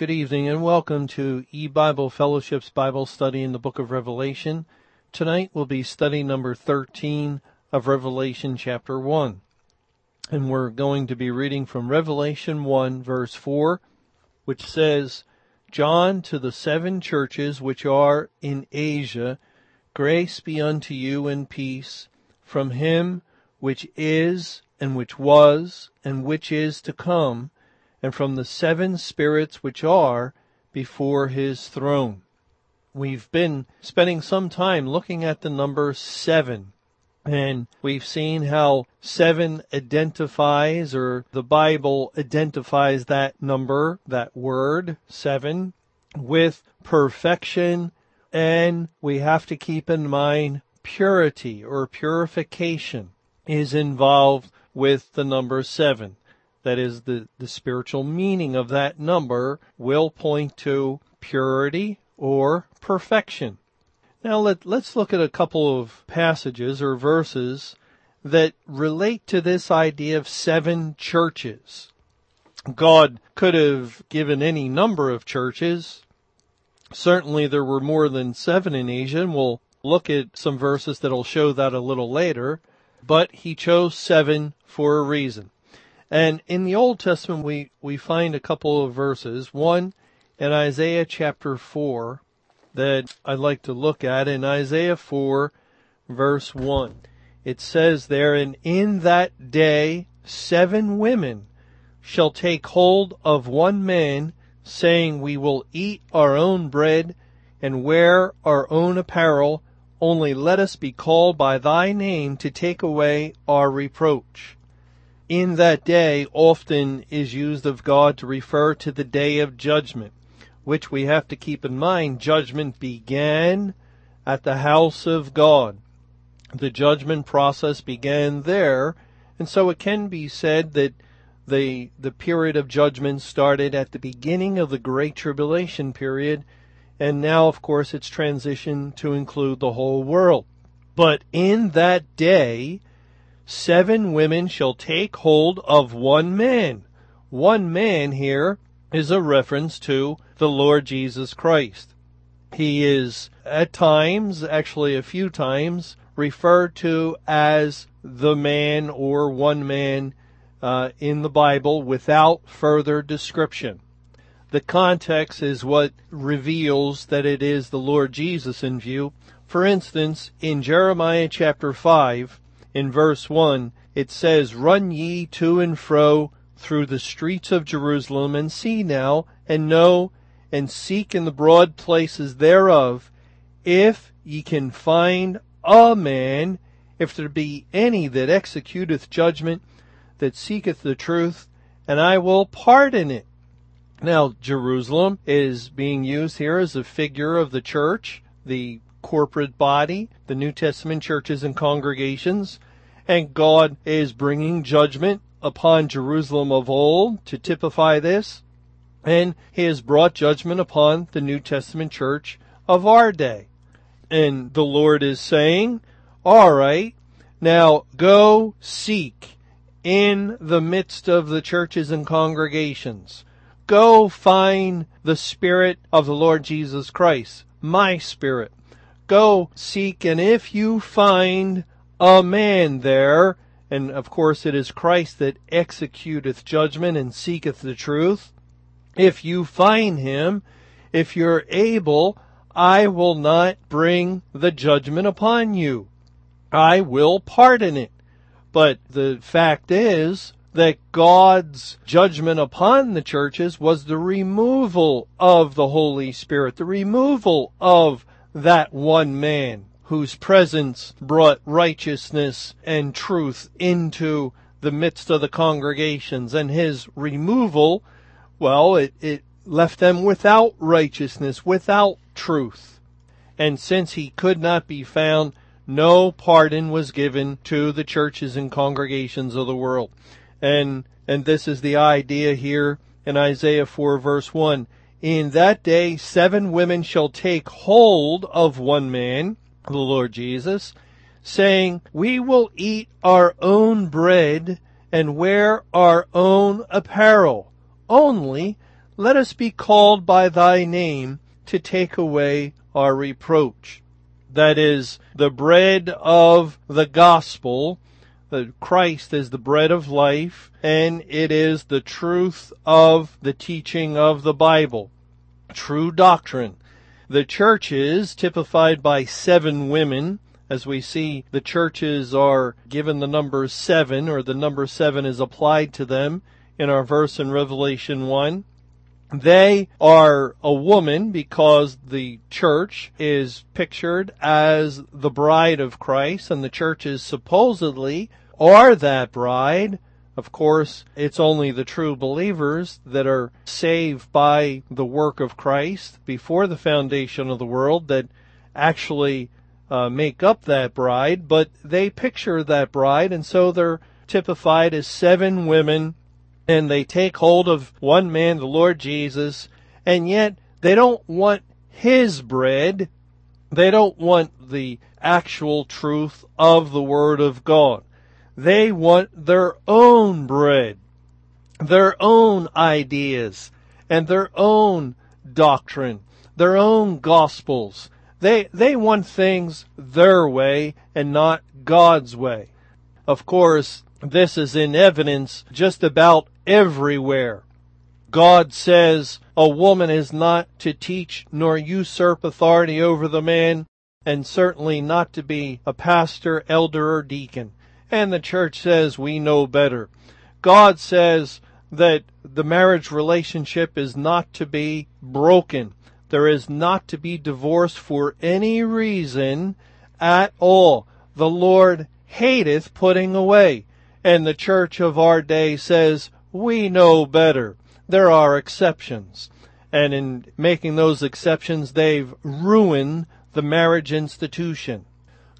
Good evening and welcome to E-Bible Fellowship's Bible study in the book of Revelation. Tonight will be study number 13 of Revelation chapter 1. And we're going to be reading from Revelation 1 verse 4, which says, John to the seven churches which are in Asia, grace be unto you and peace from him which is and which was and which is to come and from the seven spirits which are before his throne. We've been spending some time looking at the number seven. And we've seen how seven identifies or the Bible identifies that number, that word, seven, with perfection. And we have to keep in mind purity or purification is involved with the number seven that is the, the spiritual meaning of that number will point to purity or perfection. Now let, let's look at a couple of passages or verses that relate to this idea of seven churches. God could have given any number of churches. Certainly there were more than seven in Asia and we'll look at some verses that'll show that a little later, but he chose seven for a reason. And in the Old Testament, we, we find a couple of verses. One in Isaiah chapter 4 that I'd like to look at. In Isaiah 4 verse 1, it says there, and in that day seven women shall take hold of one man, saying, We will eat our own bread and wear our own apparel, only let us be called by thy name to take away our reproach in that day often is used of God to refer to the day of judgment, which we have to keep in mind. Judgment began at the house of God. The judgment process began there, and so it can be said that the, the period of judgment started at the beginning of the Great Tribulation period, and now, of course, it's transitioned to include the whole world. But in that day, seven women shall take hold of one man. One man here is a reference to the Lord Jesus Christ. He is at times, actually a few times, referred to as the man or one man uh, in the Bible without further description. The context is what reveals that it is the Lord Jesus in view. For instance, in Jeremiah chapter 5, in verse 1, it says, Run ye to and fro through the streets of Jerusalem, and see now, and know, and seek in the broad places thereof, if ye can find a man, if there be any that executeth judgment, that seeketh the truth, and I will pardon it. Now, Jerusalem is being used here as a figure of the church, the corporate body, the New Testament churches and congregations, and God is bringing judgment upon Jerusalem of old to typify this, and He has brought judgment upon the New Testament church of our day. And the Lord is saying, alright, now go seek in the midst of the churches and congregations. Go find the Spirit of the Lord Jesus Christ, my Spirit. Go seek, and if you find a man there, and of course it is Christ that executeth judgment and seeketh the truth. If you find him, if you're able, I will not bring the judgment upon you. I will pardon it. But the fact is that God's judgment upon the churches was the removal of the Holy Spirit, the removal of that one man whose presence brought righteousness and truth into the midst of the congregations and his removal, well, it, it left them without righteousness, without truth. And since he could not be found, no pardon was given to the churches and congregations of the world. And, and this is the idea here in Isaiah 4 verse 1. In that day, seven women shall take hold of one man, the Lord Jesus, saying, We will eat our own bread and wear our own apparel. Only let us be called by thy name to take away our reproach. That is the bread of the gospel. Christ is the bread of life and it is the truth of the teaching of the Bible. True doctrine. The churches typified by seven women. As we see, the churches are given the number seven, or the number seven is applied to them in our verse in Revelation 1. They are a woman because the church is pictured as the bride of Christ and the churches supposedly are that bride. Of course, it's only the true believers that are saved by the work of Christ before the foundation of the world that actually uh, make up that bride, but they picture that bride and so they're typified as seven women and they take hold of one man, the Lord Jesus, and yet they don't want his bread. They don't want the actual truth of the Word of God. They want their own bread, their own ideas, and their own doctrine, their own gospels. They, they want things their way and not God's way. Of course, this is in evidence just about everywhere. God says a woman is not to teach nor usurp authority over the man, and certainly not to be a pastor, elder, or deacon. And the church says we know better. God says that the marriage relationship is not to be broken. There is not to be divorce for any reason at all. The Lord hateth putting away. And the church of our day says, we know better. There are exceptions. And in making those exceptions, they've ruined the marriage institution.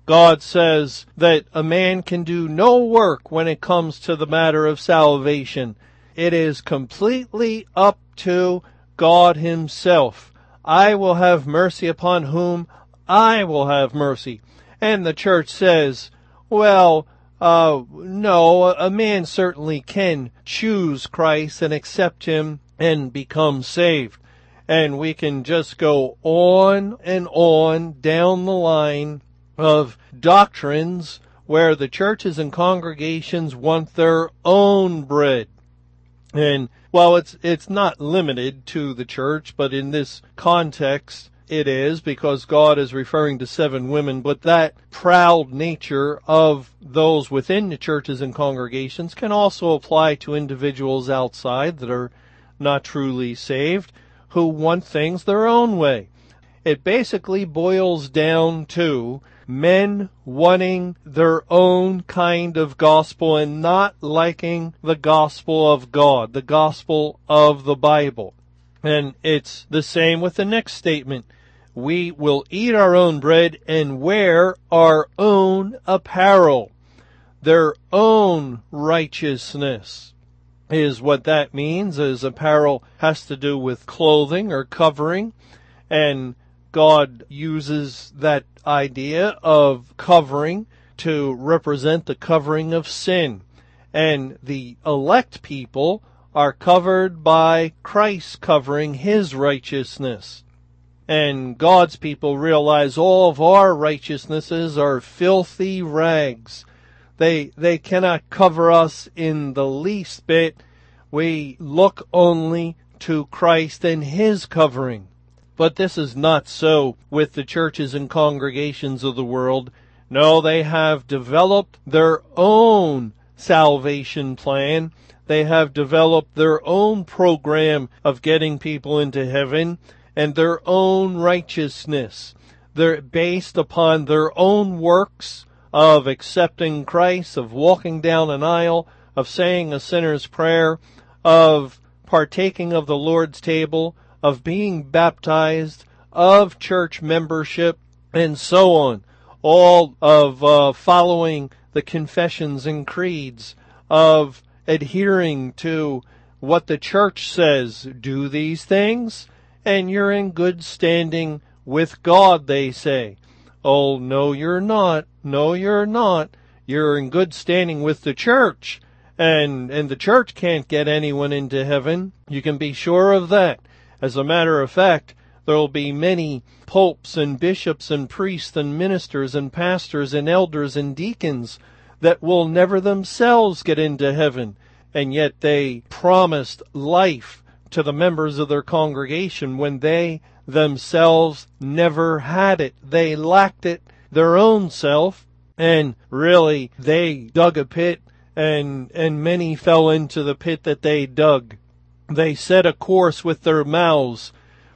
God says that a man can do no work when it comes to the matter of salvation. It is completely up to God himself. I will have mercy upon whom I will have mercy. And the church says, well, uh, no, a man certainly can choose Christ and accept Him and become saved. And we can just go on and on down the line of doctrines where the churches and congregations want their own bread. And well, it's, it's not limited to the church, but in this context, it is because God is referring to seven women, but that proud nature of those within the churches and congregations can also apply to individuals outside that are not truly saved who want things their own way. It basically boils down to men wanting their own kind of gospel and not liking the gospel of God, the gospel of the Bible. And it's the same with the next statement we will eat our own bread and wear our own apparel. Their own righteousness is what that means, as apparel has to do with clothing or covering, and God uses that idea of covering to represent the covering of sin. And the elect people are covered by Christ covering His righteousness and God's people realize all of our righteousnesses are filthy rags. They, they cannot cover us in the least bit. We look only to Christ and His covering. But this is not so with the churches and congregations of the world. No, they have developed their own salvation plan. They have developed their own program of getting people into heaven and their own righteousness. They're based upon their own works of accepting Christ, of walking down an aisle, of saying a sinner's prayer, of partaking of the Lord's table, of being baptized, of church membership, and so on. All of uh, following the confessions and creeds, of adhering to what the church says. Do these things, and you're in good standing with God, they say. Oh, no, you're not. No, you're not. You're in good standing with the church, And, and the church can't get anyone into heaven. You can be sure of that. As a matter of fact, there will be many popes and bishops and priests and ministers and pastors and elders and deacons that will never themselves get into heaven. And yet they promised life to the members of their congregation when they themselves never had it. They lacked it their own self and really they dug a pit and, and many fell into the pit that they dug. They set a course with their mouths,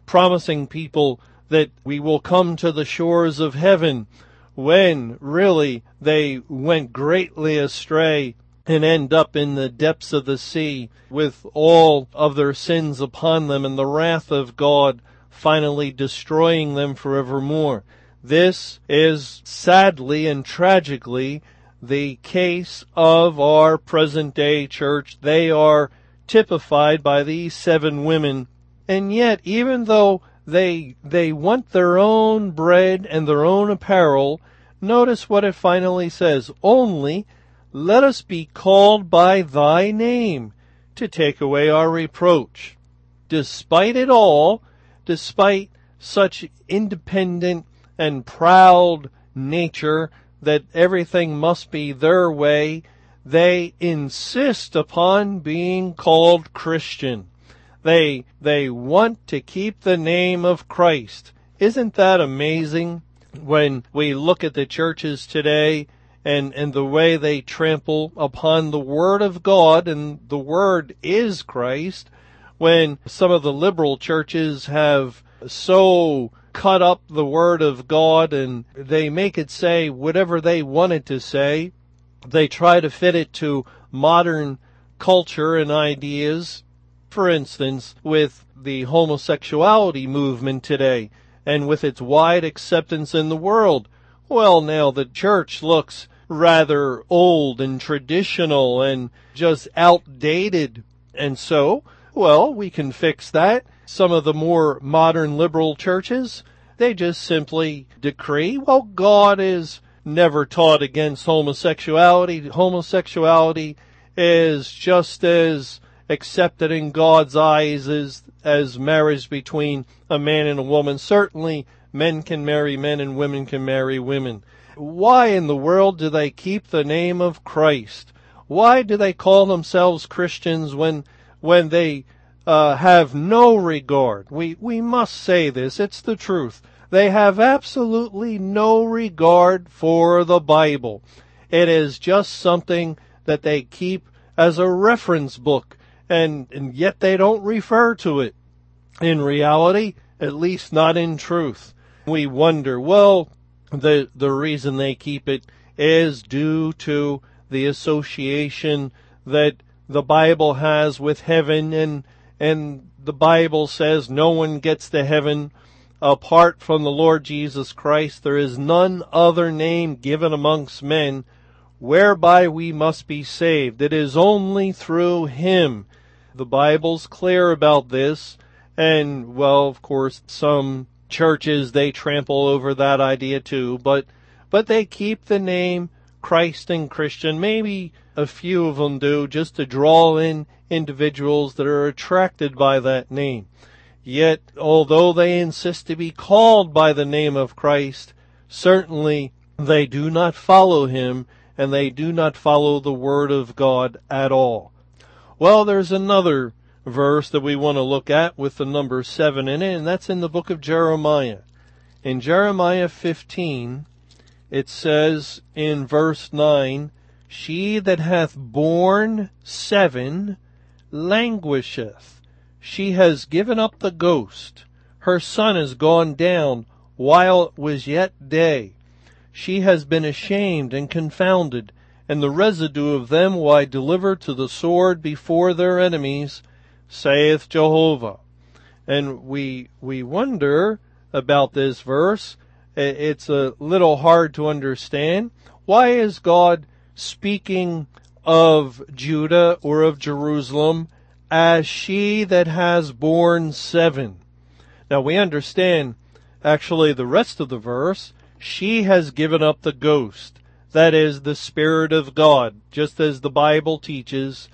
promising people that we will come to the shores of heaven when really they went greatly astray and end up in the depths of the sea with all of their sins upon them and the wrath of God finally destroying them forevermore. This is sadly and tragically the case of our present day church. They are typified by these seven women. And yet, even though they, they want their own bread and their own apparel, notice what it finally says. Only let us be called by thy name to take away our reproach. Despite it all, despite such independent and proud nature that everything must be their way, they insist upon being called Christian. They, they want to keep the name of Christ. Isn't that amazing when we look at the churches today and, and the way they trample upon the Word of God and the Word is Christ when some of the liberal churches have so cut up the Word of God and they make it say whatever they want it to say. They try to fit it to modern culture and ideas. For instance, with the homosexuality movement today and with its wide acceptance in the world. Well, now the church looks rather old and traditional and just outdated. And so, well, we can fix that some of the more modern liberal churches, they just simply decree, well, God is never taught against homosexuality. Homosexuality is just as accepted in God's eyes as, as marriage between a man and a woman. Certainly men can marry men and women can marry women. Why in the world do they keep the name of Christ? Why do they call themselves Christians when, when they uh, have no regard. We, we must say this. It's the truth. They have absolutely no regard for the Bible. It is just something that they keep as a reference book and, and yet they don't refer to it. In reality, at least not in truth. We wonder, well, the, the reason they keep it is due to the association that the Bible has with heaven and and the Bible says no one gets to heaven apart from the Lord Jesus Christ. There is none other name given amongst men whereby we must be saved. It is only through Him. The Bible's clear about this. And, well, of course, some churches, they trample over that idea too, but, but they keep the name Christ and Christian. Maybe a few of them do just to draw in individuals that are attracted by that name. Yet, although they insist to be called by the name of Christ, certainly they do not follow him and they do not follow the word of God at all. Well, there's another verse that we want to look at with the number seven in it, and that's in the book of Jeremiah. In Jeremiah 15, it says in verse 9, She that hath borne seven languisheth. She has given up the ghost. Her son is gone down while it was yet day. She has been ashamed and confounded, and the residue of them will I deliver to the sword before their enemies, saith Jehovah. And we, we wonder about this verse. It's a little hard to understand. Why is God speaking of Judah or of Jerusalem as she that has borne seven. Now we understand actually the rest of the verse. She has given up the ghost. That is the Spirit of God, just as the Bible teaches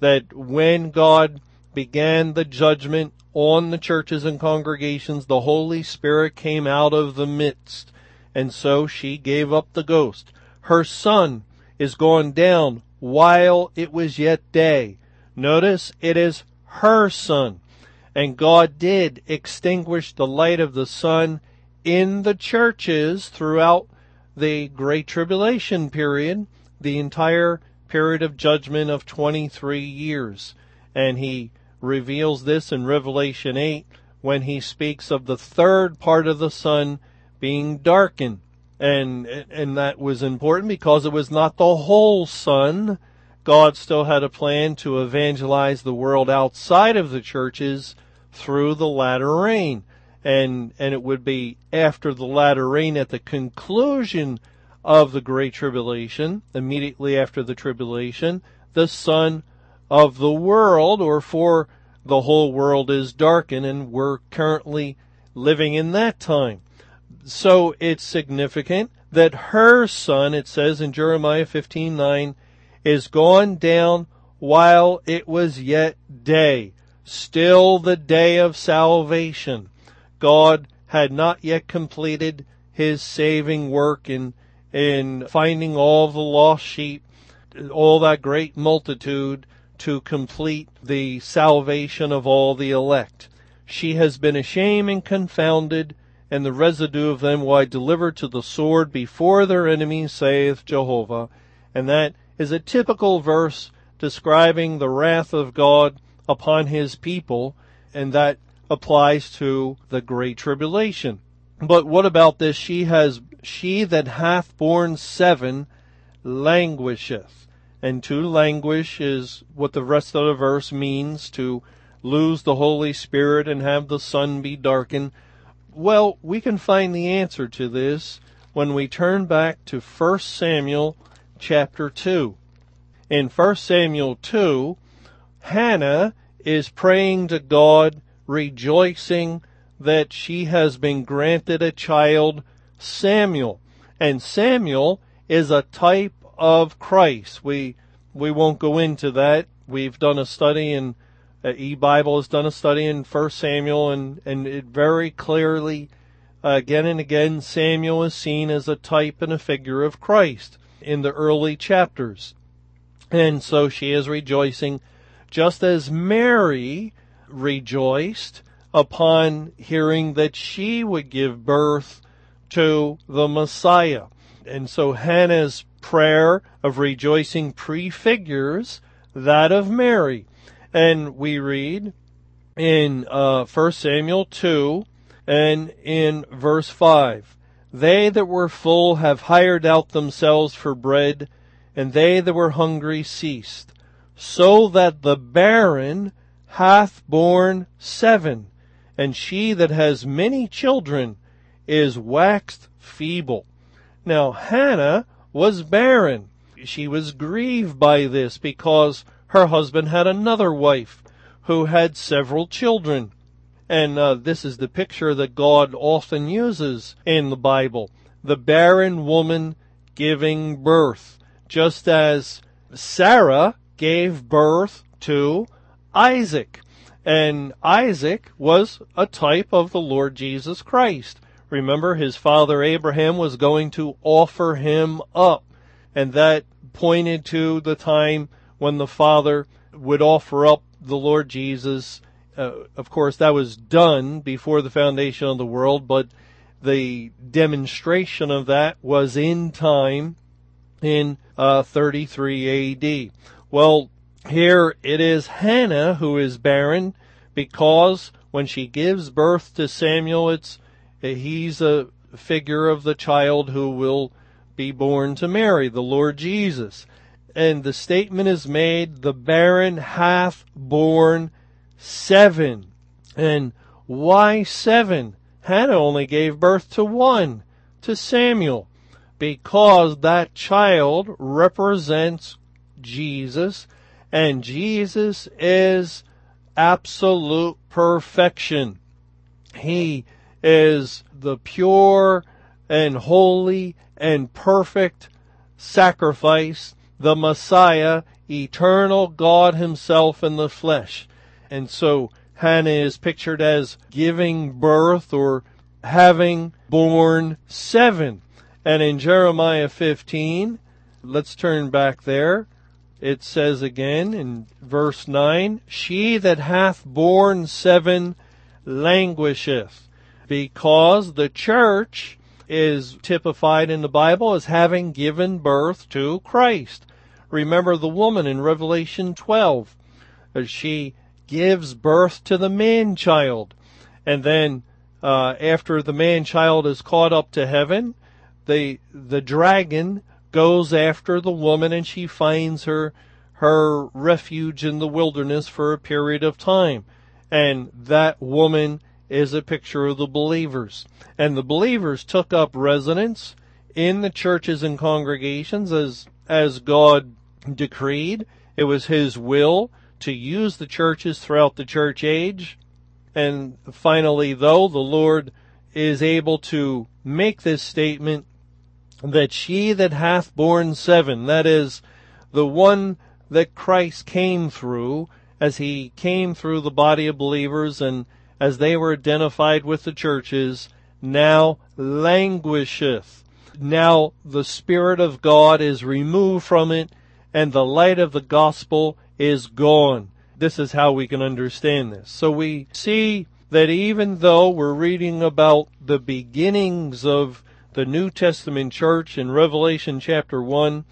that when God began the judgment on the churches and congregations, the Holy Spirit came out of the midst. And so she gave up the ghost. Her son is gone down while it was yet day. Notice it is her son. And God did extinguish the light of the sun in the churches throughout the Great Tribulation period, the entire period of judgment of 23 years. And he reveals this in Revelation 8 when he speaks of the third part of the sun being darkened. And, and that was important because it was not the whole sun. God still had a plan to evangelize the world outside of the churches through the latter rain. And, and it would be after the latter rain at the conclusion of the Great Tribulation, immediately after the tribulation, the sun of the world, or for the whole world is darkened, and we're currently living in that time. So it's significant that her son, it says in Jeremiah 15:9, is gone down while it was yet day still the day of salvation. God had not yet completed his saving work in, in finding all the lost sheep, all that great multitude to complete the salvation of all the elect. She has been ashamed and confounded, and the residue of them will I deliver to the sword before their enemies, saith Jehovah. And that is a typical verse describing the wrath of God upon his people, and that applies to the great tribulation. But what about this? She has, she that hath borne seven languisheth. And to languish is what the rest of the verse means, to lose the Holy Spirit and have the sun be darkened. Well, we can find the answer to this when we turn back to 1 Samuel chapter 2. In 1 Samuel 2, Hannah is praying to God, rejoicing that she has been granted a child, Samuel. And Samuel is a type of Christ. We, we won't go into that. We've done a study in, uh, E-Bible has done a study in 1 Samuel and, and it very clearly, uh, again and again, Samuel is seen as a type and a figure of Christ in the early chapters. And so she is rejoicing just as Mary rejoiced upon hearing that she would give birth to the Messiah. And so Hannah's prayer of rejoicing prefigures that of Mary. And we read in uh, 1 Samuel 2 and in verse 5 They that were full have hired out themselves for bread, and they that were hungry ceased, so that the barren hath borne seven, and she that has many children is waxed feeble. Now Hannah was barren. She was grieved by this because her husband had another wife who had several children. And uh, this is the picture that God often uses in the Bible. The barren woman giving birth. Just as Sarah gave birth to Isaac. And Isaac was a type of the Lord Jesus Christ. Remember, his father Abraham was going to offer him up. And that pointed to the time when the father would offer up the Lord Jesus. Uh, of course, that was done before the foundation of the world, but the demonstration of that was in time in uh, 33 AD. Well, here it is Hannah who is barren because when she gives birth to Samuel, it's he's a figure of the child who will be born to Mary, the Lord Jesus. And the statement is made, the barren hath borne seven. And why seven? Hannah only gave birth to one, to Samuel, because that child represents Jesus, and Jesus is absolute perfection. He is the pure and holy and perfect sacrifice, the Messiah, eternal God himself in the flesh. And so Hannah is pictured as giving birth or having born seven. And in Jeremiah 15, let's turn back there. It says again in verse 9, She that hath borne seven languisheth, because the church is typified in the Bible as having given birth to Christ. Remember the woman in Revelation 12. She gives birth to the man child. And then, uh, after the man child is caught up to heaven, the, the dragon goes after the woman and she finds her, her refuge in the wilderness for a period of time. And that woman is a picture of the believers. And the believers took up residence in the churches and congregations as, as God decreed. It was His will to use the churches throughout the church age. And finally, though, the Lord is able to make this statement that she that hath borne seven, that is, the one that Christ came through as he came through the body of believers and as they were identified with the churches, now languisheth. Now the Spirit of God is removed from it and the light of the gospel is gone. This is how we can understand this. So we see that even though we're reading about the beginnings of the New Testament church in Revelation chapter 1,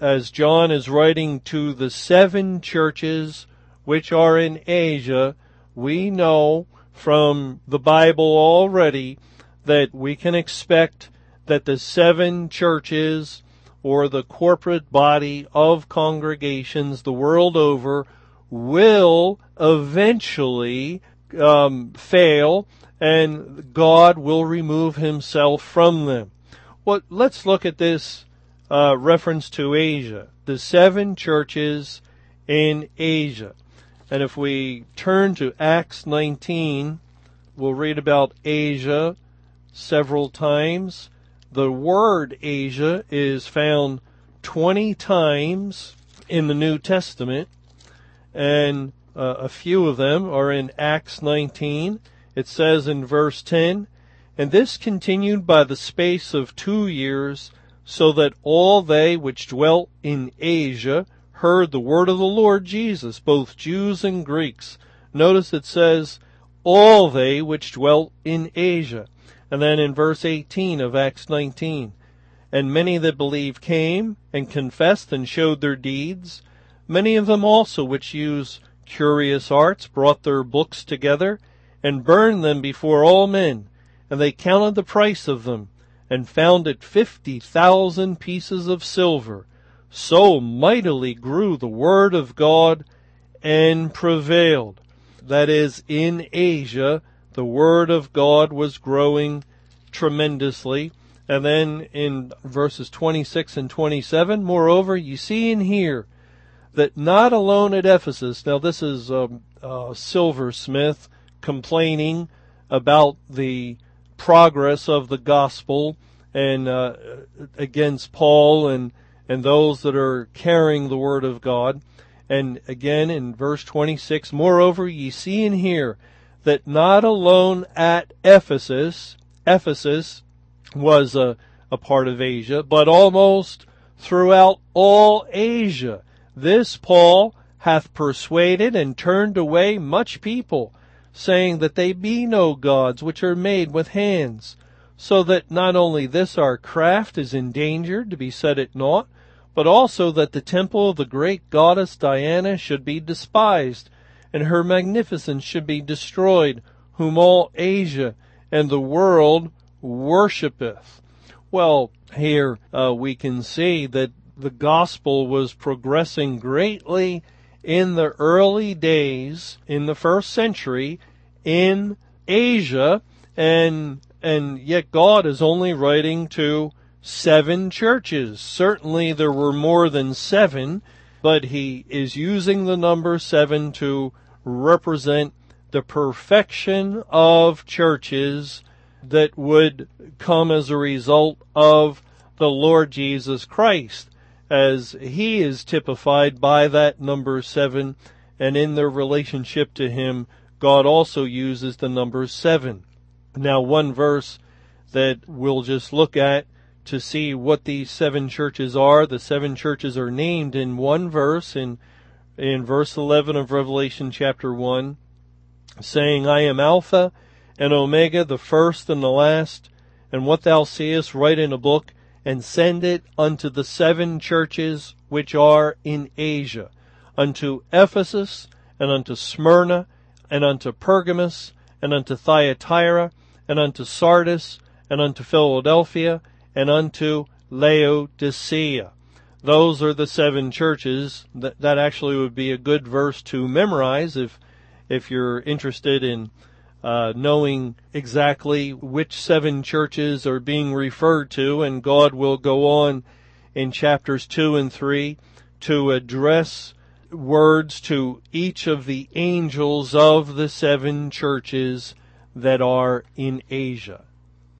as John is writing to the seven churches which are in Asia, we know from the Bible already that we can expect that the seven churches or the corporate body of congregations the world over will eventually um, fail and God will remove himself from them. Well, let's look at this uh, reference to Asia. The seven churches in Asia. And if we turn to Acts 19, we'll read about Asia several times. The word Asia is found 20 times in the New Testament, and uh, a few of them are in Acts 19. It says in verse 10, And this continued by the space of two years, so that all they which dwelt in Asia heard the word of the Lord Jesus, both Jews and Greeks. Notice it says, all they which dwelt in Asia. And then in verse 18 of Acts 19, and many that believed came and confessed and showed their deeds. Many of them also which use curious arts brought their books together and burned them before all men, and they counted the price of them, and found it fifty thousand pieces of silver. So mightily grew the word of God and prevailed. That is, in Asia, the word of God was growing tremendously. And then in verses 26 and 27, moreover, you see and hear that not alone at Ephesus, now this is a, a silversmith complaining about the progress of the gospel and uh, against Paul and and those that are carrying the word of God. And again in verse 26, moreover ye see and hear that not alone at Ephesus, Ephesus was a, a part of Asia, but almost throughout all Asia. This Paul hath persuaded and turned away much people saying that they be no gods which are made with hands, so that not only this our craft is endangered to be set at naught, but also that the temple of the great goddess Diana should be despised, and her magnificence should be destroyed, whom all Asia and the world worshipeth. Well, here uh, we can see that the gospel was progressing greatly in the early days in the first century in Asia and and yet God is only writing to seven churches. Certainly there were more than seven, but he is using the number seven to represent the perfection of churches that would come as a result of the Lord Jesus Christ as he is typified by that number seven and in their relationship to him, God also uses the number seven. Now one verse that we'll just look at to see what these seven churches are. The seven churches are named in one verse in in verse 11 of Revelation chapter 1, saying, I am Alpha and Omega, the first and the last, and what thou seest write in a book, and send it unto the seven churches which are in Asia, unto Ephesus, and unto Smyrna, and unto Pergamos, and unto Thyatira, and unto Sardis, and unto Philadelphia, and unto Laodicea. Those are the seven churches. That, that actually would be a good verse to memorize if, if you're interested in uh, knowing exactly which seven churches are being referred to, and God will go on in chapters two and three to address words to each of the angels of the seven churches that are in Asia.